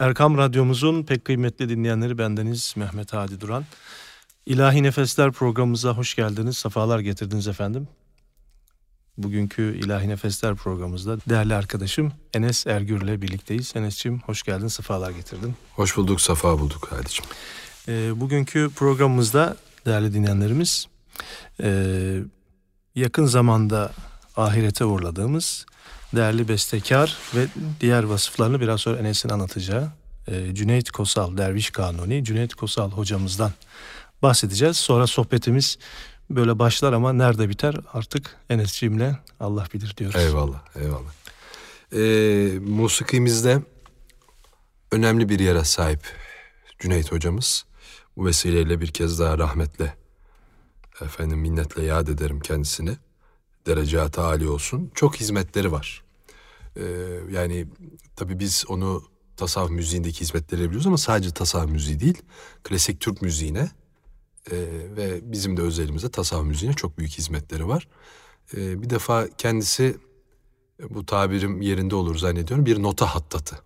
Erkam Radyomuzun pek kıymetli dinleyenleri bendeniz Mehmet Hadi Duran. İlahi Nefesler programımıza hoş geldiniz, sefalar getirdiniz efendim. Bugünkü İlahi Nefesler programımızda değerli arkadaşım Enes Ergür ile birlikteyiz. Enes'ciğim hoş geldin, sefalar getirdin. Hoş bulduk, safa bulduk Hadi'cim. Ee, bugünkü programımızda değerli dinleyenlerimiz e, yakın zamanda ahirete uğurladığımız değerli bestekar ve diğer vasıflarını biraz sonra Enes'in anlatacağı e, Cüneyt Kosal, Derviş Kanuni, Cüneyt Kosal hocamızdan bahsedeceğiz. Sonra sohbetimiz böyle başlar ama nerede biter artık Enes'ciğimle Allah bilir diyoruz. Eyvallah, eyvallah. Ee, musikimizde önemli bir yere sahip Cüneyt hocamız. Bu vesileyle bir kez daha rahmetle, efendim minnetle yad ederim kendisini. Derecatı âli olsun. Çok hizmetleri var. Ee, yani tabii biz onu tasavvuf müziğindeki hizmetleri biliyoruz ama sadece tasavvuf müziği değil. Klasik Türk müziğine e, ve bizim de özelimizde tasavvuf müziğine çok büyük hizmetleri var. E, bir defa kendisi bu tabirim yerinde olur zannediyorum bir nota hattatı.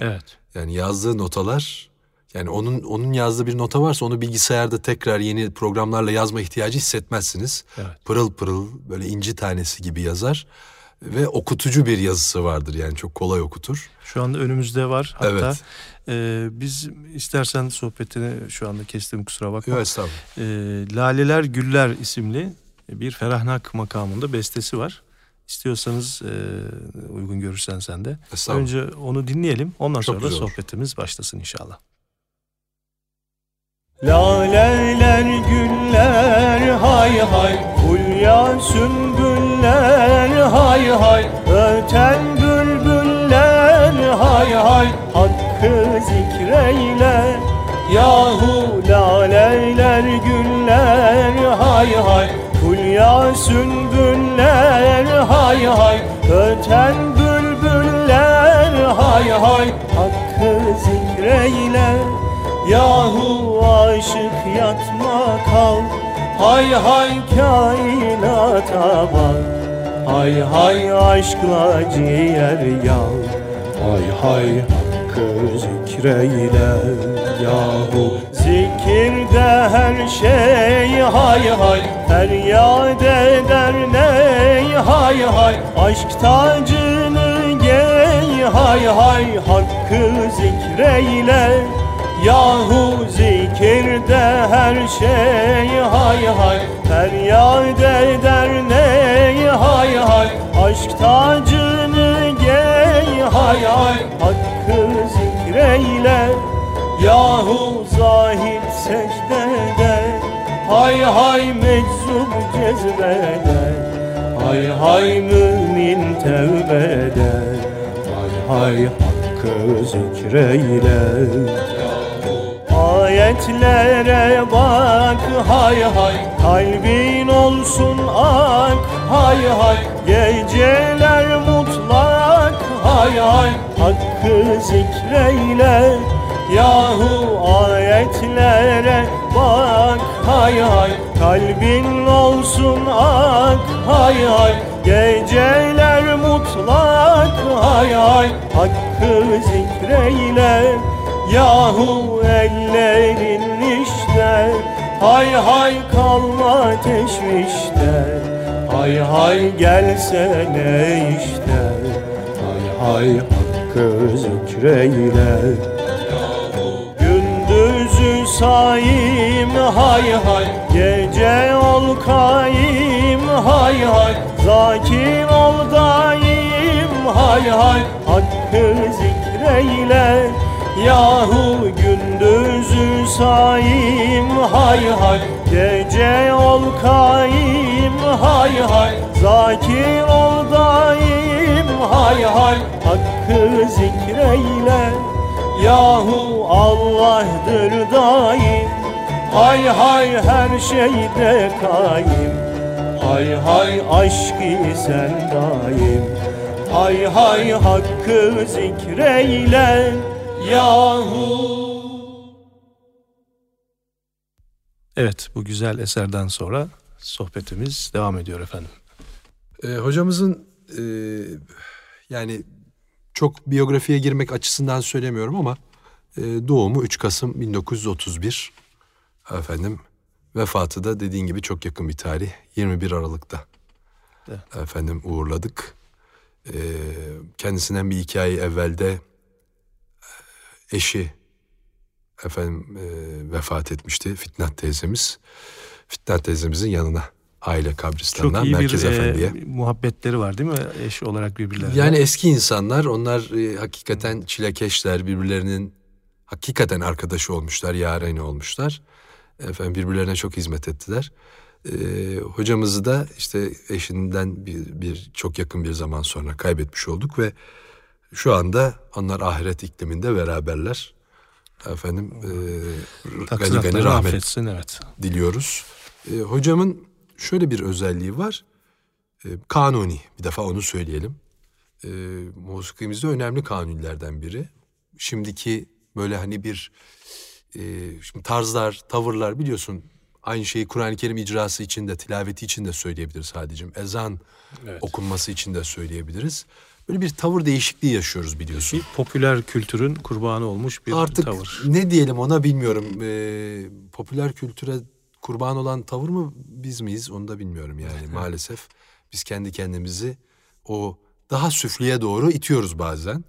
Evet. Yani yazdığı notalar yani onun onun yazdığı bir nota varsa onu bilgisayarda tekrar yeni programlarla yazma ihtiyacı hissetmezsiniz. Evet. Pırıl pırıl böyle inci tanesi gibi yazar ve okutucu bir yazısı vardır yani çok kolay okutur. Şu anda önümüzde var. Hatta Evet. e, biz istersen sohbetini şu anda kestim kusura bakma. Yok estağfurullah. e, Laleler Güller isimli bir Ferahnak makamında bestesi var. İstiyorsanız e, uygun görürsen sen de. Önce onu dinleyelim. Ondan Çok sonra sohbetimiz başlasın inşallah. Laleler güller hay hay. Hulya sümbüller hay hay. Öten bülbüller hay hay. Hakkı zikreyle Yahu laleler güller hay hay. Hulya sümbüller hay hay. Öten bülbüller hay hay. Hakkı zikreyle Yahu aşık yatma kal Hay hay kainata bak. Hay hay aşkla ciğer yav Hay hay hakkı zikreyle Yahu. Zikirde her şey hay hay Feryat eder ney hay hay. Aşk tacını giy hay hay Hakkı zikreyle Yahu zikirde her şey hay hay. Feryat eder ney hay hay. Aşk tacını giy hay hay. Hakkı zikreyle Yahu zahid secdede. Hay hay meczup cezbede. Hay hay mümin tevbede. Hay hay hakkı zikreyle Ayetlere bak hay hay. Kalbin olsun ak hay hay. Geceler mutlak hay hay. Hakkı zikreyle Yahu ayetlere bak hay hay. Kalbin olsun ak hay hay. Geceler mutlak hay hay. Hakkı zikreyle Yahu ellerin işte Hay hay kalma teşvişte Hay hay gelsene işte Hay hay hakkı zikreyle. Gündüzü saim hay hay. Gece ol kaim hay hay. Zakir ol daim hay hay. Hakkı zikreyle Yahu gündüzü saim hay hay. Gece ol kaim hay hay. Zakir ol daim hay hay. Hakkı zikreyle Yahu Allah'dır daim. Hay hay her şeyde kaim. Hay hay aşkı sen daim. Hay hay hakkı zikreyle Yahu Evet bu güzel eserden sonra sohbetimiz devam ediyor efendim. Ee, hocamızın e, yani çok biyografiye girmek açısından söylemiyorum ama e, doğumu 3 Kasım 1931. Efendim vefatı da dediğin gibi çok yakın bir tarih 21 Aralık'ta. Evet. Efendim uğurladık. E, kendisinden bir hikaye evvelde e, eşi efendim e, vefat etmişti Fitnat teyzemiz. Fitnat teyzemizin yanına aile kabristanına Çok iyi Merkez bir Efendi'ye. E, muhabbetleri var değil mi eş olarak birbirlerine? Yani eski insanlar onlar e, hakikaten çilekeşler birbirlerinin hakikaten arkadaşı olmuşlar, yareni olmuşlar. Efendim birbirlerine çok hizmet ettiler. Ee, hocamızı da işte eşinden bir, bir çok yakın bir zaman sonra kaybetmiş olduk ve şu anda onlar ahiret ikliminde beraberler. Efendim e, gani gani rahmet affetsin, evet. diliyoruz. E, hocamın şöyle bir özelliği var. E, kanuni bir defa onu söyleyelim. E, musikimizde önemli kanunilerden biri. Şimdiki böyle hani bir e, şimdi tarzlar, tavırlar biliyorsun aynı şeyi Kur'an-ı Kerim icrası için de, tilaveti için de söyleyebiliriz sadece. Ezan evet. okunması için de söyleyebiliriz. Böyle bir tavır değişikliği yaşıyoruz biliyorsun. Bir popüler kültürün kurbanı olmuş bir Artık tavır. Artık ne diyelim ona bilmiyorum. Ee, popüler kültüre kurban olan tavır mı biz miyiz onu da bilmiyorum yani maalesef. Biz kendi kendimizi o daha süfliye doğru itiyoruz bazen.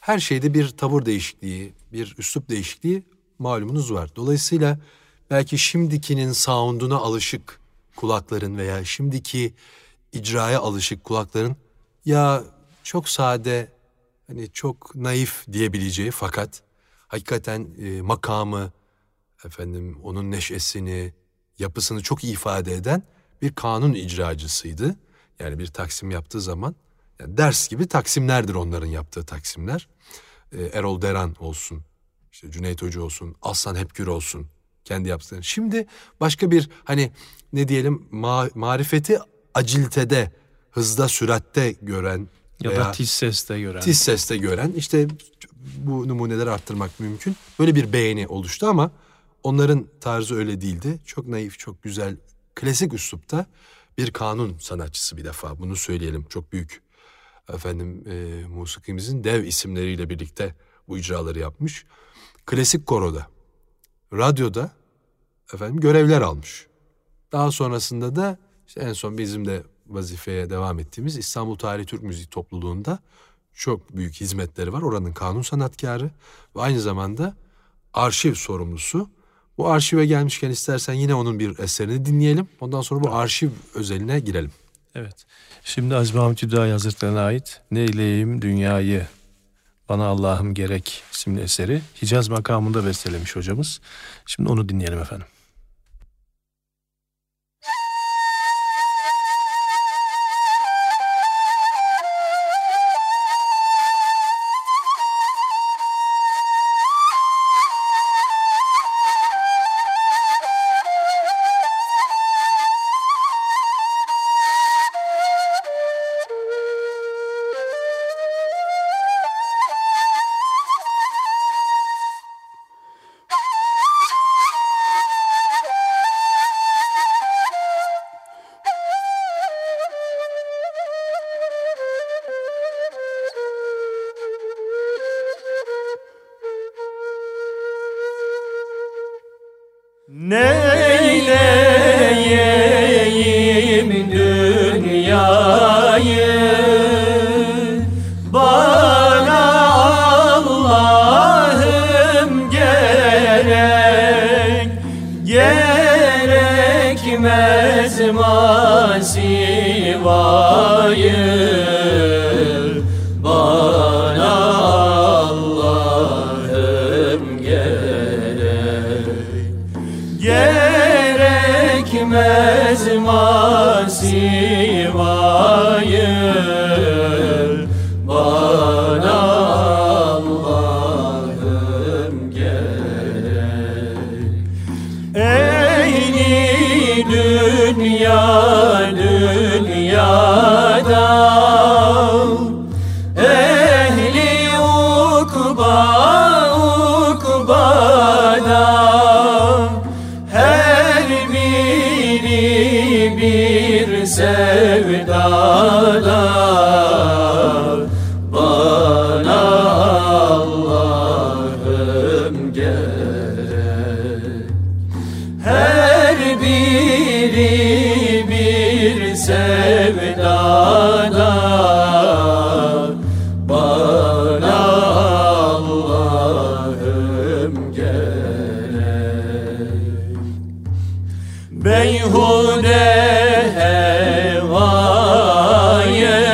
Her şeyde bir tavır değişikliği, bir üslup değişikliği malumunuz var. Dolayısıyla belki şimdikinin sound'una alışık kulakların veya şimdiki icraya alışık kulakların ya çok sade hani çok naif diyebileceği fakat hakikaten e, makamı efendim onun neşesini yapısını çok ifade eden bir kanun icracısıydı. Yani bir taksim yaptığı zaman yani ders gibi taksimlerdir onların yaptığı taksimler. Ee, Erol Deran olsun, işte Cüneyt Hoca olsun, Aslan Hepgür olsun kendi yaptıkları. Şimdi başka bir hani ne diyelim ma- marifeti aciltede, hızda, süratte gören ya da tiz seste gören. Tiz seste gören işte bu numuneleri arttırmak mümkün. Böyle bir beğeni oluştu ama onların tarzı öyle değildi. Çok naif, çok güzel, klasik üslupta bir kanun sanatçısı bir defa. Bunu söyleyelim. Çok büyük efendim e, musikimizin dev isimleriyle birlikte bu icraları yapmış. Klasik koroda, radyoda efendim görevler almış. Daha sonrasında da işte en son bizim de vazifeye devam ettiğimiz İstanbul Tarih Türk Müziği Topluluğu'nda çok büyük hizmetleri var. Oranın kanun sanatkarı ve aynı zamanda arşiv sorumlusu. Bu arşive gelmişken istersen yine onun bir eserini dinleyelim. Ondan sonra bu arşiv özeline girelim. Evet. Şimdi Azmi Hamit Hüdayi Hazretlerine ait Neyleyim Dünyayı Bana Allah'ım Gerek isimli eseri Hicaz makamında bestelemiş hocamız. Şimdi onu dinleyelim efendim. Sevdada bana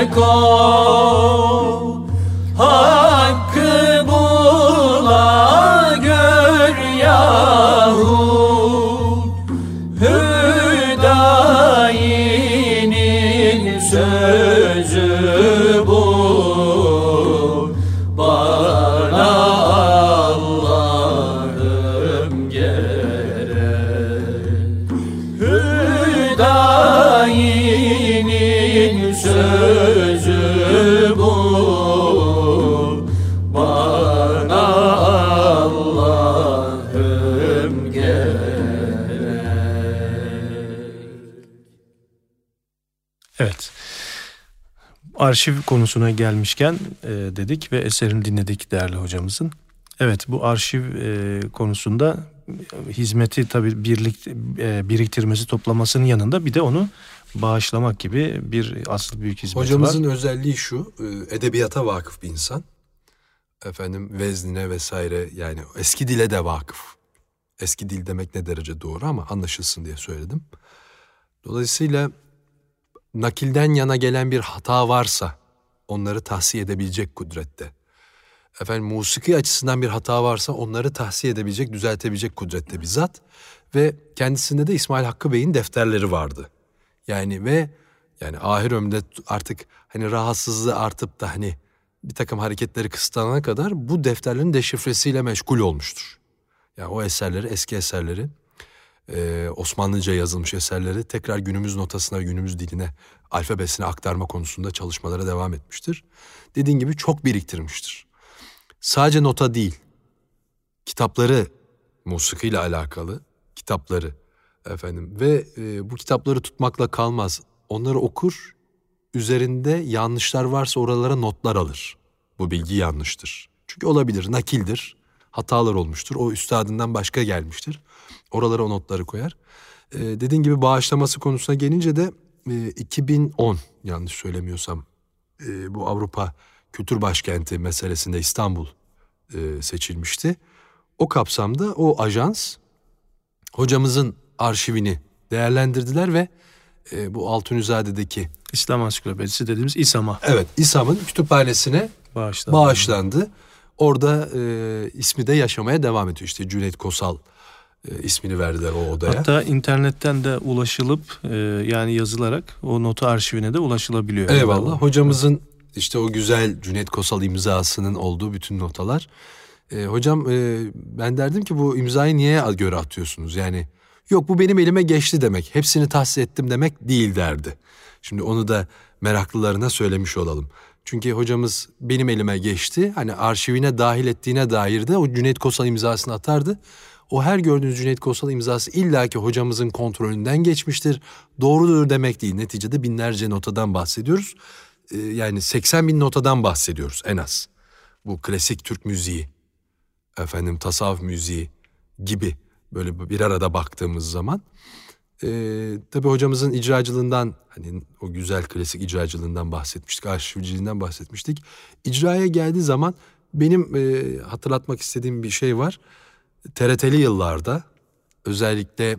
Go. Arşiv konusuna gelmişken e, dedik ve eserini dinledik değerli hocamızın. Evet bu arşiv e, konusunda hizmeti tabii birlik e, biriktirmesi toplamasının yanında bir de onu bağışlamak gibi bir asıl büyük hizmet Hocamızın var. özelliği şu e, edebiyata vakıf bir insan. Efendim veznine vesaire yani eski dile de vakıf. Eski dil demek ne derece doğru ama anlaşılsın diye söyledim. Dolayısıyla nakilden yana gelen bir hata varsa onları tahsiye edebilecek kudrette. Efendim musiki açısından bir hata varsa onları tahsiye edebilecek, düzeltebilecek kudrette bir zat. Ve kendisinde de İsmail Hakkı Bey'in defterleri vardı. Yani ve yani ahir ömründe artık hani rahatsızlığı artıp da hani bir takım hareketleri kısıtlanana kadar bu defterlerin deşifresiyle meşgul olmuştur. Yani o eserleri, eski eserleri, e, Osmanlıca yazılmış eserleri tekrar günümüz notasına, günümüz diline, alfabesine aktarma konusunda çalışmalara devam etmiştir. Dediğin gibi çok biriktirmiştir. Sadece nota değil, kitapları, musikiyle alakalı kitapları efendim ve e, bu kitapları tutmakla kalmaz. Onları okur, üzerinde yanlışlar varsa oralara notlar alır. Bu bilgi yanlıştır. Çünkü olabilir, nakildir. Hatalar olmuştur. O üstadından başka gelmiştir. Oralara o notları koyar. Ee, dediğin gibi bağışlaması konusuna gelince de e, 2010 yanlış söylemiyorsam e, bu Avrupa Kültür Başkenti meselesinde İstanbul e, seçilmişti. O kapsamda o ajans hocamızın arşivini değerlendirdiler ve e, bu Altunizade'deki İslam Ansiklopedisi dediğimiz İSAM'a evet İSAM'ın kütüphanesine bağışlandı. bağışlandı. Orada e, ismi de yaşamaya devam ediyor. İşte Cüneyt Kosal e, ismini verdiler o odaya. Hatta internetten de ulaşılıp e, yani yazılarak o notu arşivine de ulaşılabiliyor. Eyvallah. Hocamızın işte o güzel Cüneyt Kosal imzasının olduğu bütün notalar. E, hocam e, ben derdim ki bu imzayı niye göre atıyorsunuz? Yani yok bu benim elime geçti demek. Hepsini tahsis ettim demek değil derdi. Şimdi onu da meraklılarına söylemiş olalım. Çünkü hocamız benim elime geçti. Hani arşivine dahil ettiğine dair de o Cüneyt Kosal imzasını atardı. O her gördüğünüz Cüneyt Kosal imzası illaki hocamızın kontrolünden geçmiştir. Doğrudur demek değil. Neticede binlerce notadan bahsediyoruz. Ee, yani 80 bin notadan bahsediyoruz en az. Bu klasik Türk müziği, efendim tasavvuf müziği gibi böyle bir arada baktığımız zaman. Ee, tabii hocamızın icracılığından hani o güzel klasik icracılığından bahsetmiştik, arşivciliğinden bahsetmiştik. İcraya geldiği zaman benim e, hatırlatmak istediğim bir şey var. TRT'li yıllarda özellikle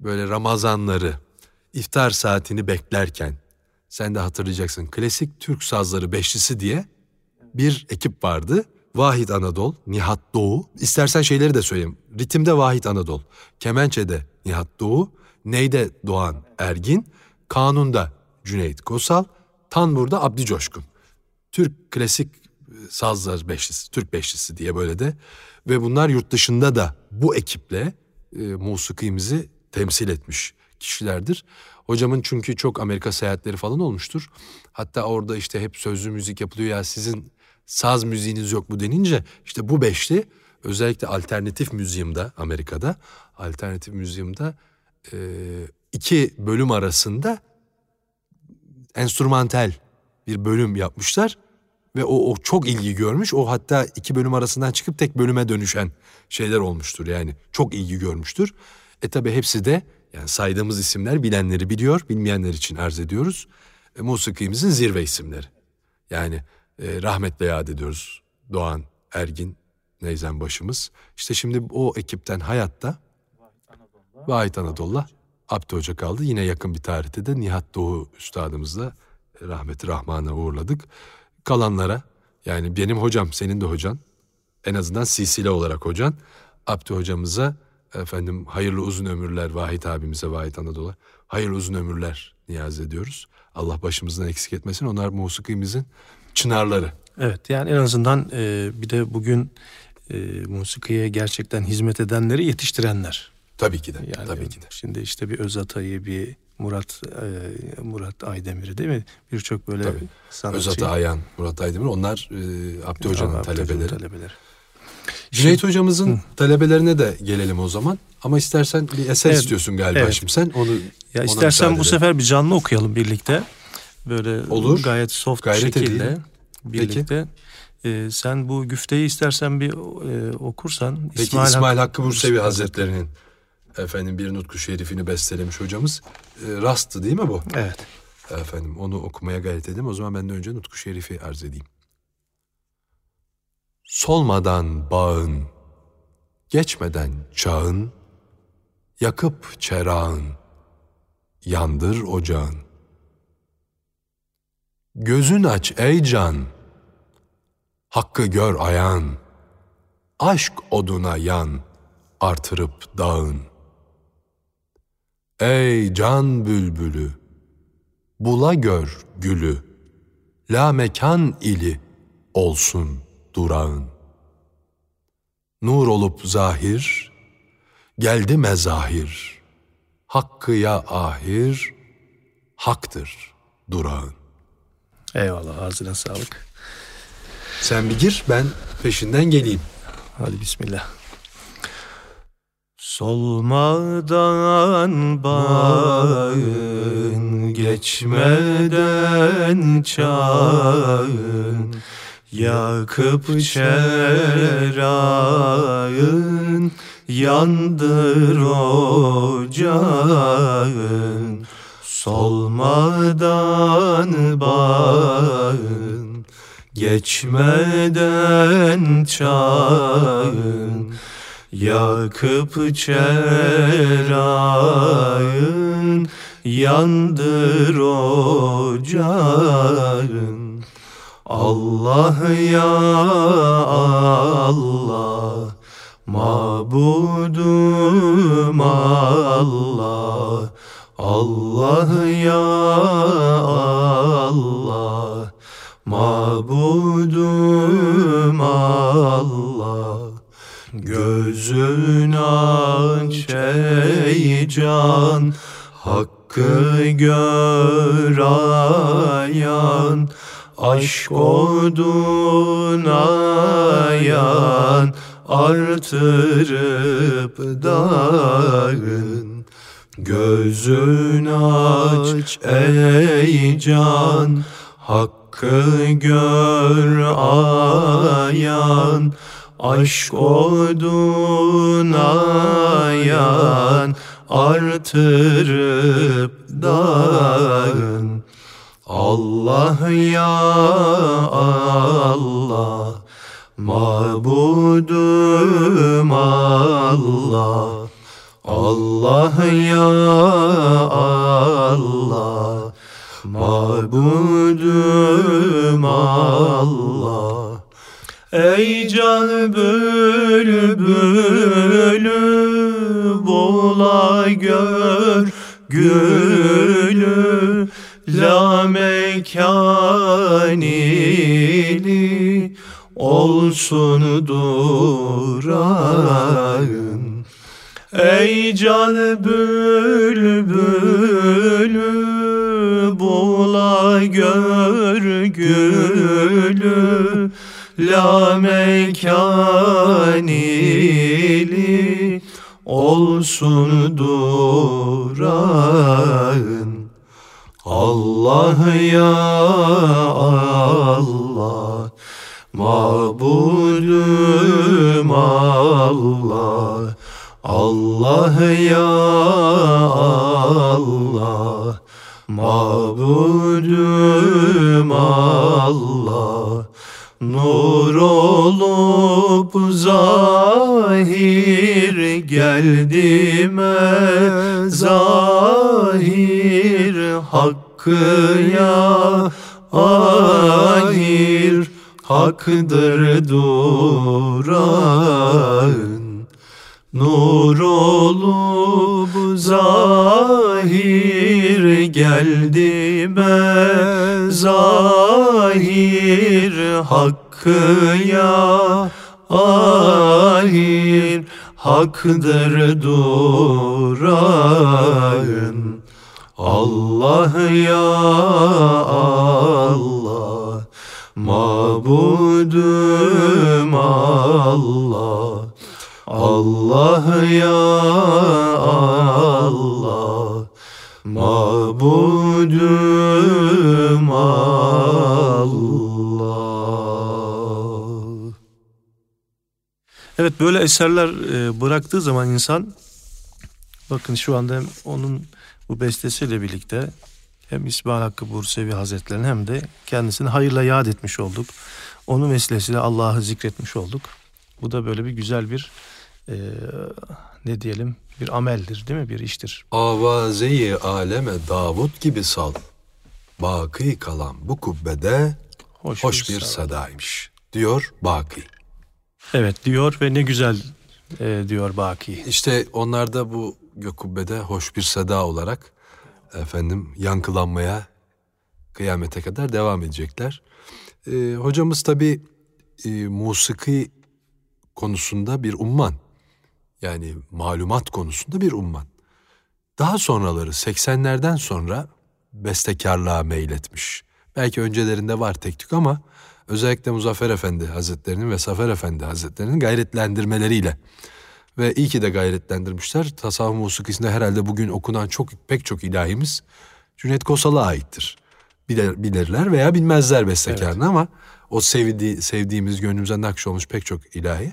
böyle Ramazanları, iftar saatini beklerken sen de hatırlayacaksın klasik Türk sazları beşlisi diye bir ekip vardı. Vahit Anadol, Nihat Doğu. İstersen şeyleri de söyleyeyim. Ritimde Vahit Anadol, Kemençe'de Nihat Doğu, Neyde Doğan Ergin, Kanun'da Cüneyt Kosal, Tanbur'da Abdi Coşkun. Türk klasik sazlar beşlisi, Türk beşlisi diye böyle de. Ve bunlar yurt dışında da bu ekiple e, musikimizi temsil etmiş kişilerdir. Hocamın çünkü çok Amerika seyahatleri falan olmuştur. Hatta orada işte hep sözlü müzik yapılıyor ya sizin saz müziğiniz yok mu denince işte bu beşli özellikle alternatif müziğimde Amerika'da alternatif müziğimde e, iki bölüm arasında enstrümantal bir bölüm yapmışlar ve o, o çok ilgi görmüş. O hatta iki bölüm arasından çıkıp tek bölüme dönüşen şeyler olmuştur yani. Çok ilgi görmüştür. E tabi hepsi de yani saydığımız isimler bilenleri biliyor, bilmeyenler için arz ediyoruz. E, musikimizin zirve isimleri. Yani e, rahmetle yad ediyoruz. Doğan, Ergin, Neyzen başımız. İşte şimdi o ekipten hayatta Vahit Anadolu'la Abdü Hoca kaldı. Yine yakın bir tarihte de Nihat Doğu Üstadımızla rahmeti rahmana uğurladık. Kalanlara yani benim hocam, senin de hocan, en azından silsile olarak hocan, Abdü hocamıza efendim hayırlı uzun ömürler Vahit abimize Vahit Anadolu'ya hayırlı uzun ömürler niyaz ediyoruz. Allah başımızdan eksik etmesin. Onlar musikimizin çınarları. Evet yani en azından e, bir de bugün e, musikiye gerçekten hizmet edenleri yetiştirenler. Tabii ki de. Yani tabii ki de. Şimdi işte bir Özat Ay'ı bir Murat e, Murat Aydemir'i değil mi? Birçok böyle Tabii. sanatçı. Özat Ayan, Murat Aydemir onlar e, Abdü Hoca'nın talebeleri. talebeleri. Cüneyt hocamızın talebelerine de gelelim o zaman. Ama istersen bir eser Evet. istiyorsun galiba Evet. şimdi sen onu Ya istersen bu sefer bir canlı okuyalım birlikte. böyle Olur. gayet soft Gayret şekilde edeyim. birlikte. Ee, sen bu güfteyi istersen bir e, okursan. Peki İsmail, Hakkı Bursevi Bursevi Hazretleri'nin efendim bir nutku şerifini bestelemiş hocamız. E, rastı değil mi bu? Evet. Efendim onu okumaya gayret edeyim. O zaman ben de önce nutku şerifi arz edeyim. Solmadan bağın, geçmeden çağın, yakıp çerağın, yandır ocağın. Gözün aç ey can, hakkı gör ayan, aşk oduna yan, artırıp dağın. Ey can bülbülü, bula gör gülü, la mekan ili olsun durağın. Nur olup zahir, geldi mezahir, hakkıya ahir, haktır durağın. Eyvallah ağzına sağlık. Sen bir gir, ben peşinden geleyim. Hadi bismillah. Solmadan bağın, geçmeden çağın, yakıp çerağın, yandır ocağın. Solmadan bağın, geçmeden çağın, Yakıp çerağın, yandır ocağın. Allah ya Allah, mabudum Allah. Allah ya Allah, mabudum Allah. Gözün aç ey can, hakkı gör ayan, aşk oduna yan, artırıp dağın. Gözün aç ey can, hakkı gör ayan, Aşk oduna yan artırıp dağın. Allah ya Allah Mabudum Allah. Allah ya Allah Mabudum Allah Ey can bülbülü bula gör gülü. La mekanili olsun durağın. Ey can bülbülü bula gör gülü La mekanili olsun durağın. Allah ya Allah Mabudum Allah. Allah ya Allah Mabudum Allah Nur olup zahir geldime zahir hakkıya ahir haktır durağın. Nur olup zahir geldime zahir hakkıya ahir haktır durağın. Allah ya Allah mabudum Allah. Allah ya Allah Mabudum Allah. Evet böyle eserler e, bıraktığı zaman insan bakın şu anda hem onun bu bestesiyle birlikte hem İsmail Hakkı Bursevi Hazretleri'nin hem de kendisini hayırla yad etmiş olduk. Onun vesilesiyle Allah'ı zikretmiş olduk. Bu da böyle bir güzel bir e, ne diyelim bir ameldir değil mi? Bir iştir. Avazeyi aleme Davut gibi sal. Baki kalan bu kubbede hoş, hoş bir, bir sadaymış diyor Baki. Evet diyor ve ne güzel e, diyor Baki. İşte onlar da bu gök kubbede hoş bir sada olarak efendim yankılanmaya kıyamete kadar devam edecekler. E, hocamız tabi e, musiki konusunda bir umman. Yani malumat konusunda bir umman. Daha sonraları 80'lerden sonra bestekarlığa meyletmiş. Belki öncelerinde var tek tük ama özellikle Muzaffer Efendi Hazretlerinin ve Safer Efendi Hazretlerinin gayretlendirmeleriyle ve iyi ki de gayretlendirmişler. Tasavvuf musikisinde herhalde bugün okunan çok pek çok ilahimiz Cüneyt Kosal'a aittir. Bilir, bilirler veya bilmezler bestekarını evet. ama o sevdi, sevdiğimiz gönlümüze nakş olmuş pek çok ilahi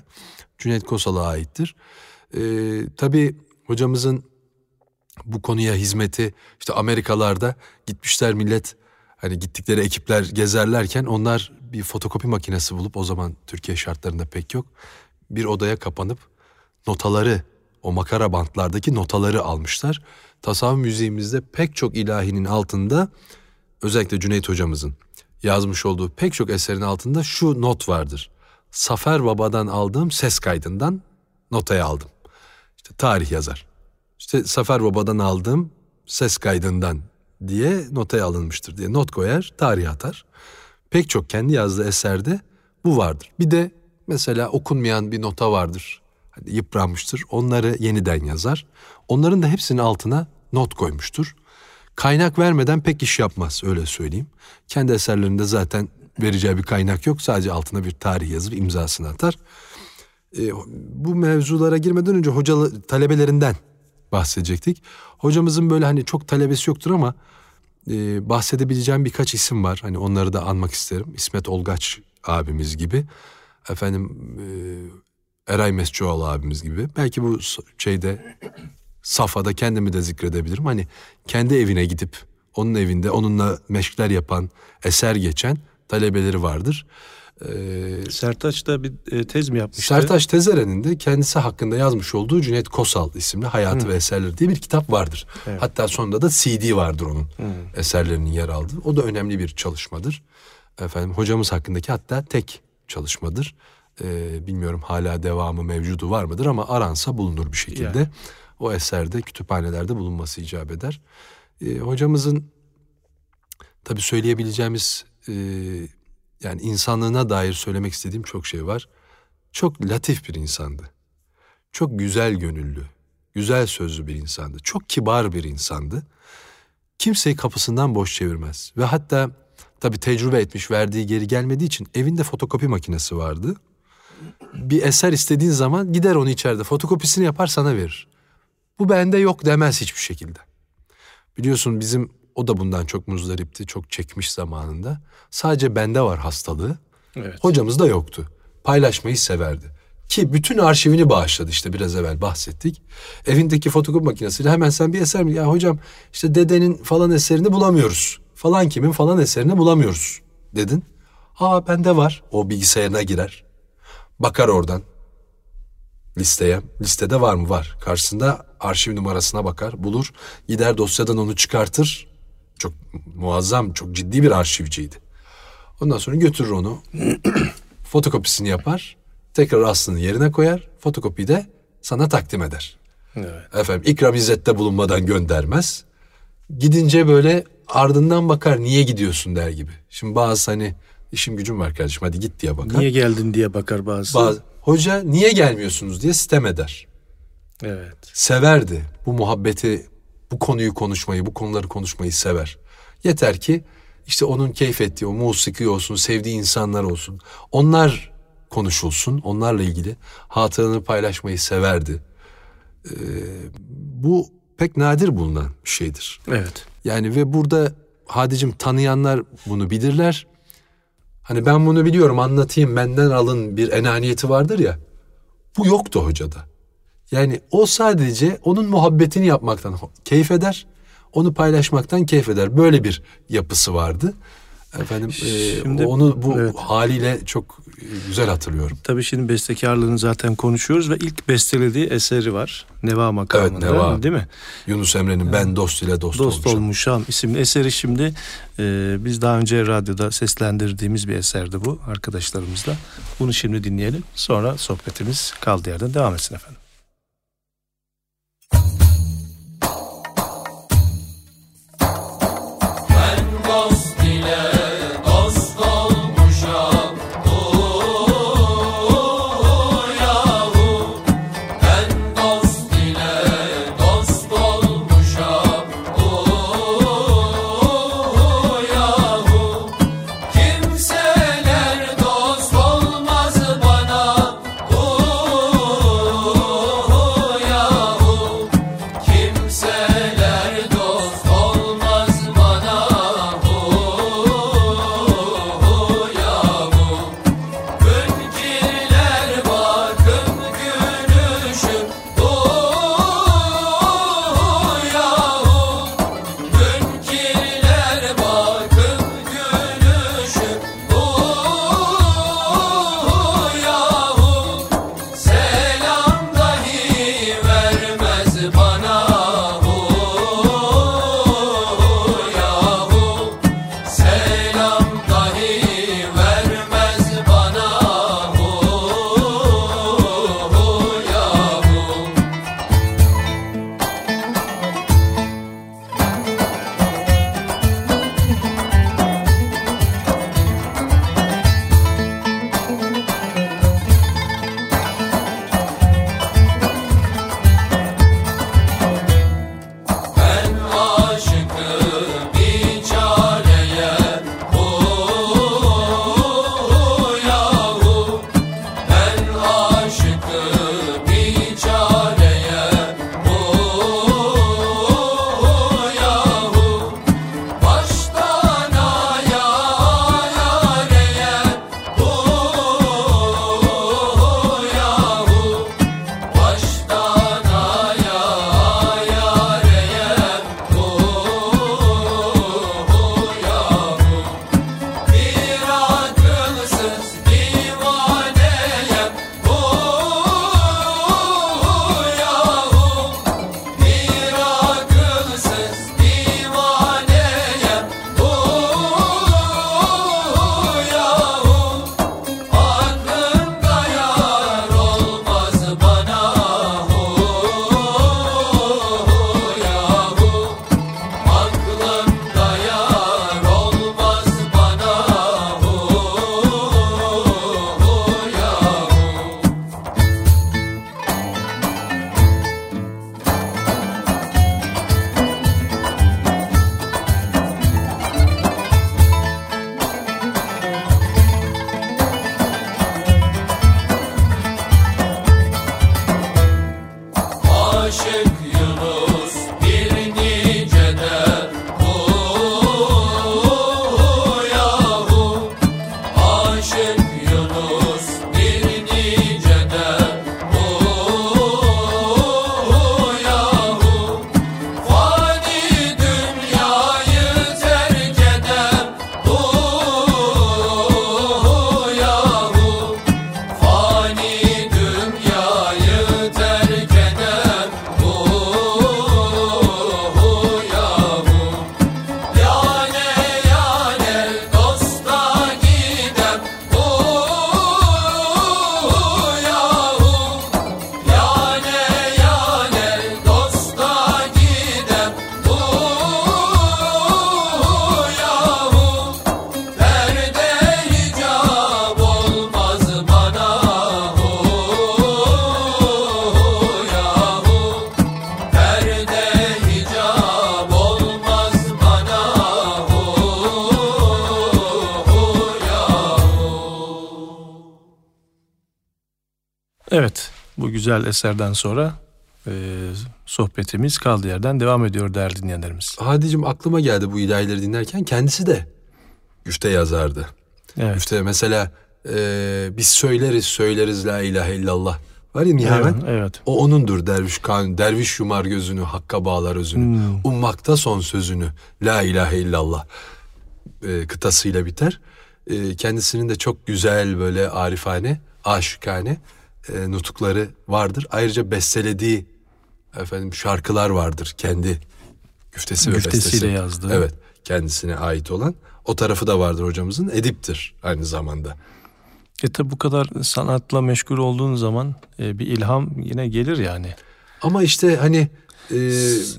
Cüneyt Kosal'a aittir. Ee, tabii hocamızın bu konuya hizmeti işte Amerikalarda gitmişler millet hani gittikleri ekipler gezerlerken onlar bir fotokopi makinesi bulup o zaman Türkiye şartlarında pek yok. Bir odaya kapanıp notaları o makara bantlardaki notaları almışlar. Tasavvuf müziğimizde pek çok ilahinin altında özellikle Cüneyt hocamızın yazmış olduğu pek çok eserin altında şu not vardır. Safer Baba'dan aldığım ses kaydından notaya aldım. Tarih yazar. İşte Safer Baba'dan aldığım ses kaydından diye notaya alınmıştır diye not koyar, tarih atar. Pek çok kendi yazdığı eserde bu vardır. Bir de mesela okunmayan bir nota vardır. Hani yıpranmıştır. Onları yeniden yazar. Onların da hepsinin altına not koymuştur. Kaynak vermeden pek iş yapmaz öyle söyleyeyim. Kendi eserlerinde zaten vereceği bir kaynak yok. Sadece altına bir tarih yazır, imzasını atar. E, bu mevzulara girmeden önce hoca talebelerinden bahsedecektik. Hocamızın böyle hani çok talebesi yoktur ama e, bahsedebileceğim birkaç isim var. Hani onları da anmak isterim. İsmet Olgaç abimiz gibi. Efendim e, Eray Mescioğlu abimiz gibi. Belki bu şeyde safhada kendimi de zikredebilirim. Hani kendi evine gidip onun evinde onunla meşkler yapan, eser geçen talebeleri vardır. Ee, Sertaç da bir e, tez mi yapmıştı? Sertaç Tezeren'in de kendisi hakkında yazmış olduğu Cüneyt Kosal isimli Hayatı Hı. ve Eserleri diye bir kitap vardır. Evet. Hatta sonunda da CD vardır onun Hı. eserlerinin yer aldığı. O da önemli bir çalışmadır. Efendim hocamız hakkındaki hatta tek çalışmadır. Ee, bilmiyorum hala devamı mevcudu var mıdır ama aransa bulunur bir şekilde. Yani. O eserde kütüphanelerde bulunması icap eder. Ee, hocamızın tabii söyleyebileceğimiz e, yani insanlığına dair söylemek istediğim çok şey var. Çok latif bir insandı. Çok güzel gönüllü, güzel sözlü bir insandı. Çok kibar bir insandı. Kimseyi kapısından boş çevirmez. Ve hatta tabii tecrübe etmiş, verdiği geri gelmediği için evinde fotokopi makinesi vardı. Bir eser istediğin zaman gider onu içeride fotokopisini yapar sana verir. Bu bende yok demez hiçbir şekilde. Biliyorsun bizim o da bundan çok muzdaripti, çok çekmiş zamanında. Sadece bende var hastalığı. Evet. Hocamız da yoktu. Paylaşmayı severdi. Ki bütün arşivini bağışladı işte biraz evvel bahsettik. Evindeki fotokopi makinesiyle hemen sen bir eser mi? Ya hocam işte dedenin falan eserini bulamıyoruz. Falan kimin falan eserini bulamıyoruz dedin. Aa bende var. O bilgisayarına girer. Bakar oradan listeye. Listede var mı? Var. Karşısında arşiv numarasına bakar, bulur. Gider dosyadan onu çıkartır. Çok muazzam, çok ciddi bir arşivciydi. Ondan sonra götürür onu. fotokopisini yapar. Tekrar aslını yerine koyar. Fotokopiyi de sana takdim eder. Evet. Efendim ikram izzette bulunmadan göndermez. Gidince böyle ardından bakar niye gidiyorsun der gibi. Şimdi bazı hani işim gücüm var kardeşim hadi git diye bakar. Niye geldin diye bakar bazı. bazı hoca niye gelmiyorsunuz diye sitem eder. Evet. Severdi bu muhabbeti, bu konuyu konuşmayı, bu konuları konuşmayı sever. Yeter ki işte onun keyfettiği o musiki olsun, sevdiği insanlar olsun. Onlar konuşulsun, onlarla ilgili hatıranı paylaşmayı severdi. Ee, bu pek nadir bulunan bir şeydir. Evet. Yani ve burada Hadicim tanıyanlar bunu bilirler. Hani ben bunu biliyorum anlatayım benden alın bir enaniyeti vardır ya. Bu yoktu hocada. Yani o sadece onun muhabbetini yapmaktan keyif eder. Onu paylaşmaktan keyif eder. Böyle bir yapısı vardı. Efendim e, şimdi, onu bu evet. haliyle çok güzel hatırlıyorum. Tabii şimdi bestekarlığını zaten konuşuyoruz ve ilk bestelediği eseri var. Neva makamında evet, Neva. değil mi? Yunus Emre'nin Ben Dost ile Dost, dost Olmuşam. Olmuşam isimli eseri şimdi e, biz daha önce radyoda seslendirdiğimiz bir eserdi bu arkadaşlarımızla. Bunu şimdi dinleyelim. Sonra sohbetimiz kaldığı yerden devam etsin efendim. troubles. Güzel eserden sonra e, sohbetimiz kaldığı yerden devam ediyor değerli dinleyenlerimiz. Hadicim aklıma geldi bu ilahileri dinlerken kendisi de güfte yazardı. Evet. Güfte mesela e, biz söyleriz söyleriz la ilahe illallah. Var ya nihamet. Evet, evet. O onundur derviş kan, derviş yumar gözünü, hakka bağlar özünü. Hmm. Ummakta son sözünü, la ilahe illallah e, kıtasıyla biter. E, kendisinin de çok güzel böyle arifane, aşıkane e, nutukları vardır. Ayrıca bestelediği efendim şarkılar vardır kendi güftesi ve Güftesiyle bestesi. yazdığı. Evet, kendisine ait olan. O tarafı da vardır hocamızın. Ediptir aynı zamanda. E tabi bu kadar sanatla meşgul olduğun zaman e, bir ilham yine gelir yani. Ama işte hani e,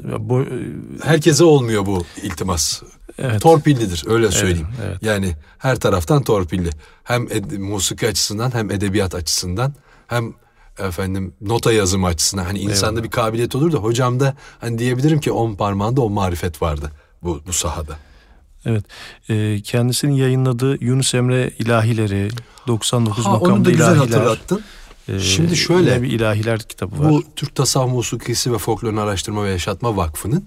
Bo- herkese olmuyor bu iltimas. evet. Torpillidir öyle söyleyeyim. evet. Yani her taraftan torpilli. Hem ed- musiki açısından hem edebiyat açısından hem efendim nota yazımı açısından hani insanda bir kabiliyet olur da hocamda hani diyebilirim ki on parmağında o marifet vardı bu bu sahada. Evet. E, kendisinin yayınladığı Yunus Emre ilahileri, 99 Ha, makamda onu da güzel ilahiler. hatırlattın. e, Şimdi şöyle, bir ilahiler kitabı var. Bu Türk Tasavvuf Musikisi ve Folklorunu Araştırma ve Yaşatma Vakfı'nın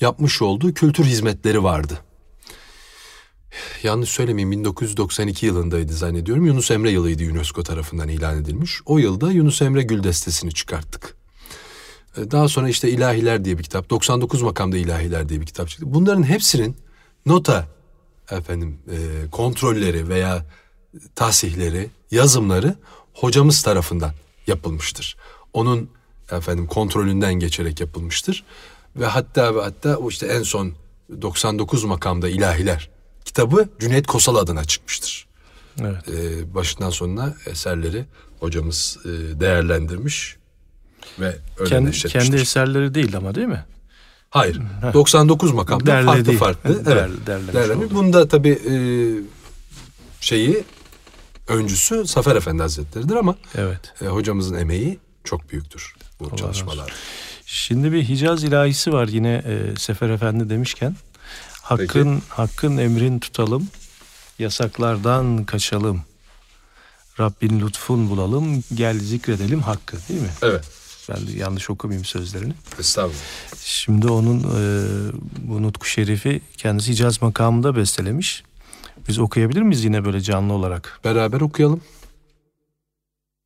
yapmış olduğu kültür hizmetleri vardı. Yanlış söylemeyeyim 1992 yılındaydı zannediyorum. Yunus Emre yılıydı UNESCO tarafından ilan edilmiş. O yılda Yunus Emre Gül Destesi'ni çıkarttık. Ee, Daha sonra işte İlahiler diye bir kitap, 99 makamda İlahiler diye bir kitap çıktı. Bunların hepsinin nota efendim e, kontrolleri veya tahsihleri, yazımları hocamız tarafından yapılmıştır. Onun efendim kontrolünden geçerek yapılmıştır. Ve hatta ve hatta işte en son 99 makamda ilahiler kitabı Cüneyt Kosal adına çıkmıştır. Evet. Ee, başından sonuna eserleri hocamız e, değerlendirmiş ve öyle Kendi, kendi eserleri değil ama değil mi? Hayır. 99 makamda farklı farklı. Der- evet. derlemiş derlemiş. oldu. Bunda tabii e, şeyi öncüsü Zafer Efendi Hazretleri'dir ama Evet. e, hocamızın emeği çok büyüktür bu çalışmalar. Şimdi bir Hicaz ilahisi var yine e, Sefer Efendi demişken. Hakkın hakkın emrin tutalım. Yasaklardan kaçalım. Rabbin lütfun bulalım. Gel zikredelim hakkı değil mi? Evet. Ben de yanlış okumayayım sözlerini. Estağfurullah. Şimdi onun e, bu Nutku Şerifi kendisi Hicaz makamında bestelemiş. Biz okuyabilir miyiz yine böyle canlı olarak? Beraber okuyalım.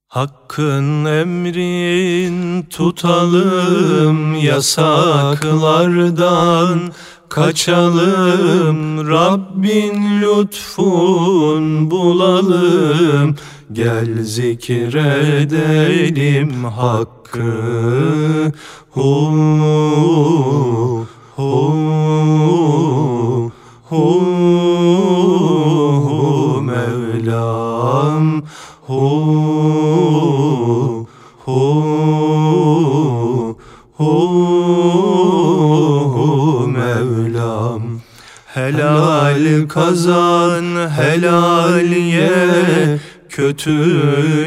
Hakkın emrin tutalım yasaklardan kaçalım Rabbin lütfun bulalım. Gel zikredelim hakkı. Hu hu hu Mevlam. Hu hu Helal kazan helal ye. Kötü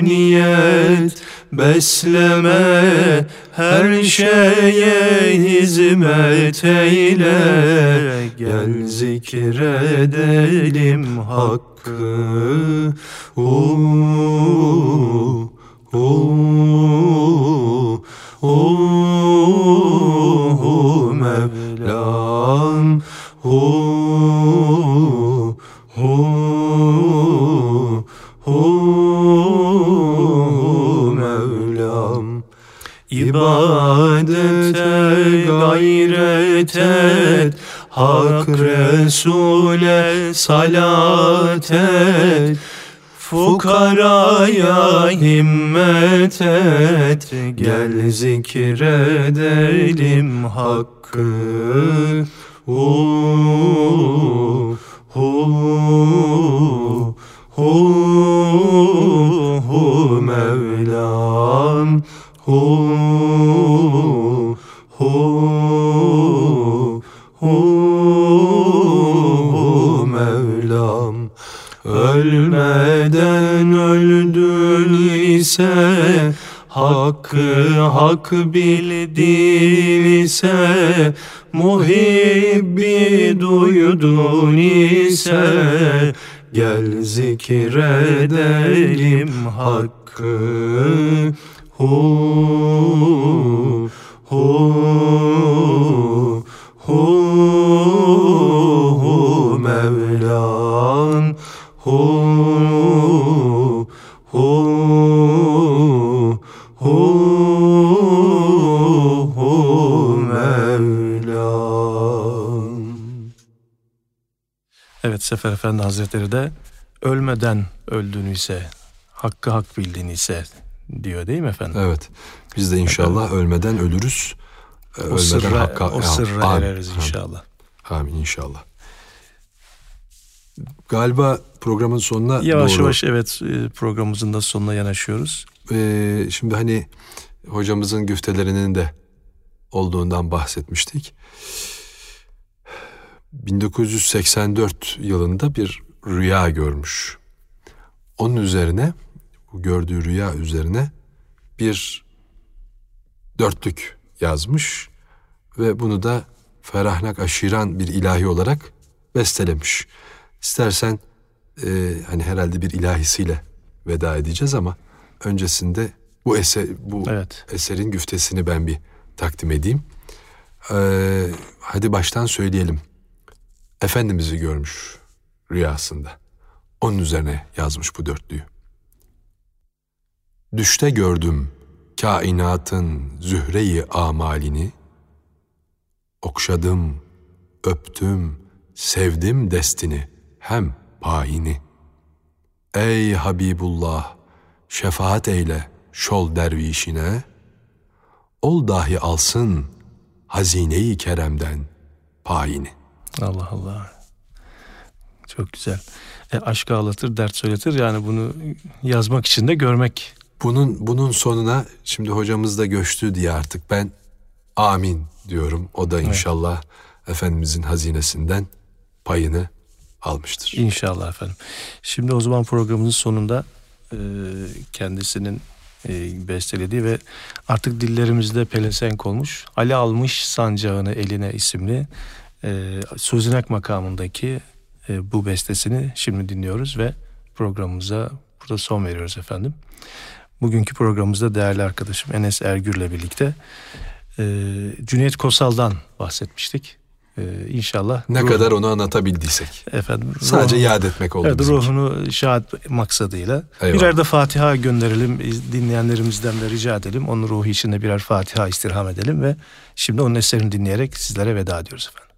niyet besleme Her şeye hizmet eyle. Gel zikredelim hakkı Hu hu hu Mevlam hu hu hu Mevlam. İbadete gayret et Hak Resul'e salat et. Fukaraya himmet et Gel zikredelim hakkı Hu hu hu hu Mevlam hu hu hu Mevlam. Ölmeden öldün ise Hakkı hak bildin ise Muhibbi duydun ise Gel zikredelim hakkı. Hu hu hu hu Mevlan. Hu hu. Sefer Efendi Hazretleri de ölmeden öldüğünü ise hakkı hak bildiğini ise diyor değil mi efendim? Evet. Biz de inşallah efendim, ölmeden ölürüz. O ölmeden sırra, hakka, o sırra amin, ereriz inşallah. Amin inşallah. Galiba programın sonuna yavaş doğru. yavaş evet e, programımızın da sonuna yanaşıyoruz. Ee, şimdi hani hocamızın güftelerinin de olduğundan bahsetmiştik. 1984 yılında bir rüya görmüş. Onun üzerine bu gördüğü rüya üzerine bir dörtlük yazmış ve bunu da Ferahnak Aşiran bir ilahi olarak bestelemiş. İstersen e, hani herhalde bir ilahisiyle veda edeceğiz ama öncesinde bu eser bu evet. eserin güftesini ben bir takdim edeyim. Ee, hadi baştan söyleyelim. Efendimiz'i görmüş rüyasında. Onun üzerine yazmış bu dörtlüyü. Düşte gördüm kainatın zühreyi amalini, okşadım, öptüm, sevdim destini, hem payini. Ey Habibullah, şefaat eyle şol dervişine, ol dahi alsın hazineyi keremden payini. Allah Allah. Çok güzel. E, aşk ağlatır, dert söyletir. Yani bunu yazmak için de görmek. Bunun bunun sonuna şimdi hocamız da göçtü diye artık ben amin diyorum. O da inşallah evet. Efendimizin hazinesinden payını almıştır. İnşallah efendim. Şimdi o zaman programımızın sonunda e, kendisinin e, bestelediği ve artık dillerimizde pelesenk olmuş Ali almış sancağını eline isimli e, Suzinak makamındaki e, bu bestesini şimdi dinliyoruz ve programımıza burada son veriyoruz efendim. Bugünkü programımızda değerli arkadaşım Enes Ergür'le birlikte e, Cüneyt Kosal'dan bahsetmiştik. Ee, inşallah. Ne ruh, kadar onu anlatabildiysek. Efendim. Sadece ruhunu, yad etmek oldu. Evet, ruhunu şahat maksadıyla. Eyvallah. Birer de Fatiha gönderelim. Dinleyenlerimizden de rica edelim. Onun ruhu içinde birer Fatiha istirham edelim ve şimdi onun eserini dinleyerek sizlere veda ediyoruz efendim.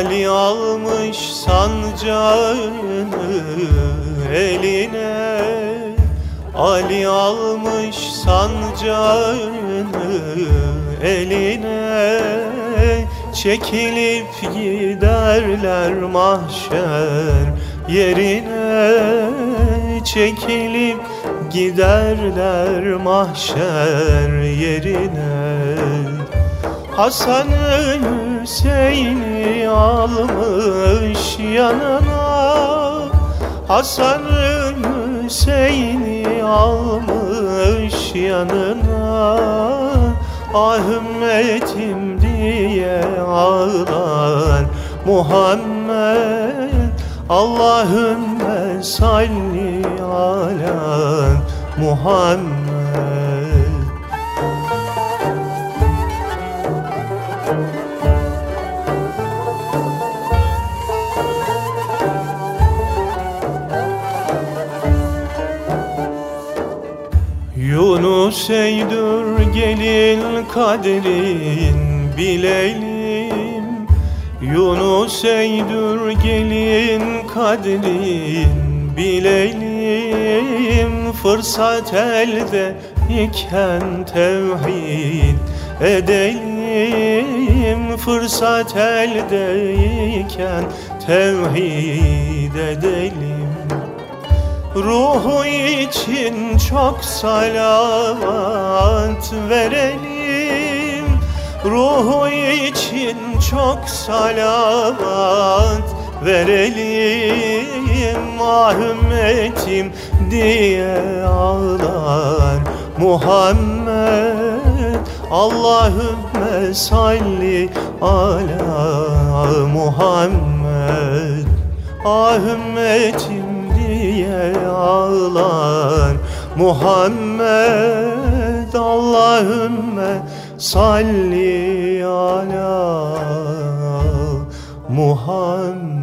Ali almış sancağını eline. Ali almış sancağını eline. Çekilip giderler mahşer yerine. Çekilip giderler mahşer yerine. Hasan'ın Hüseyin'i almış yanına. Hasan'ın Hüseyin'i almış yanına. Ah ümmetim diye ağlar Muhammed. Allahümme salli ala Muhammed Yunus eydür gelin kaderin bilelim. Yunus eydür gelin kaderin bilelim. Fırsat elde iken tevhid edelim. Fırsat elde iken tevhid edelim Ruhu için çok salavat verelim. Ruhu için çok salavat verelim. Ah ümmetim diye ağlar Muhammed. Allahümme salli ala Muhammed. Ah ümmetim diye ağlar. Muhammed Allahümme salli ala Muhammed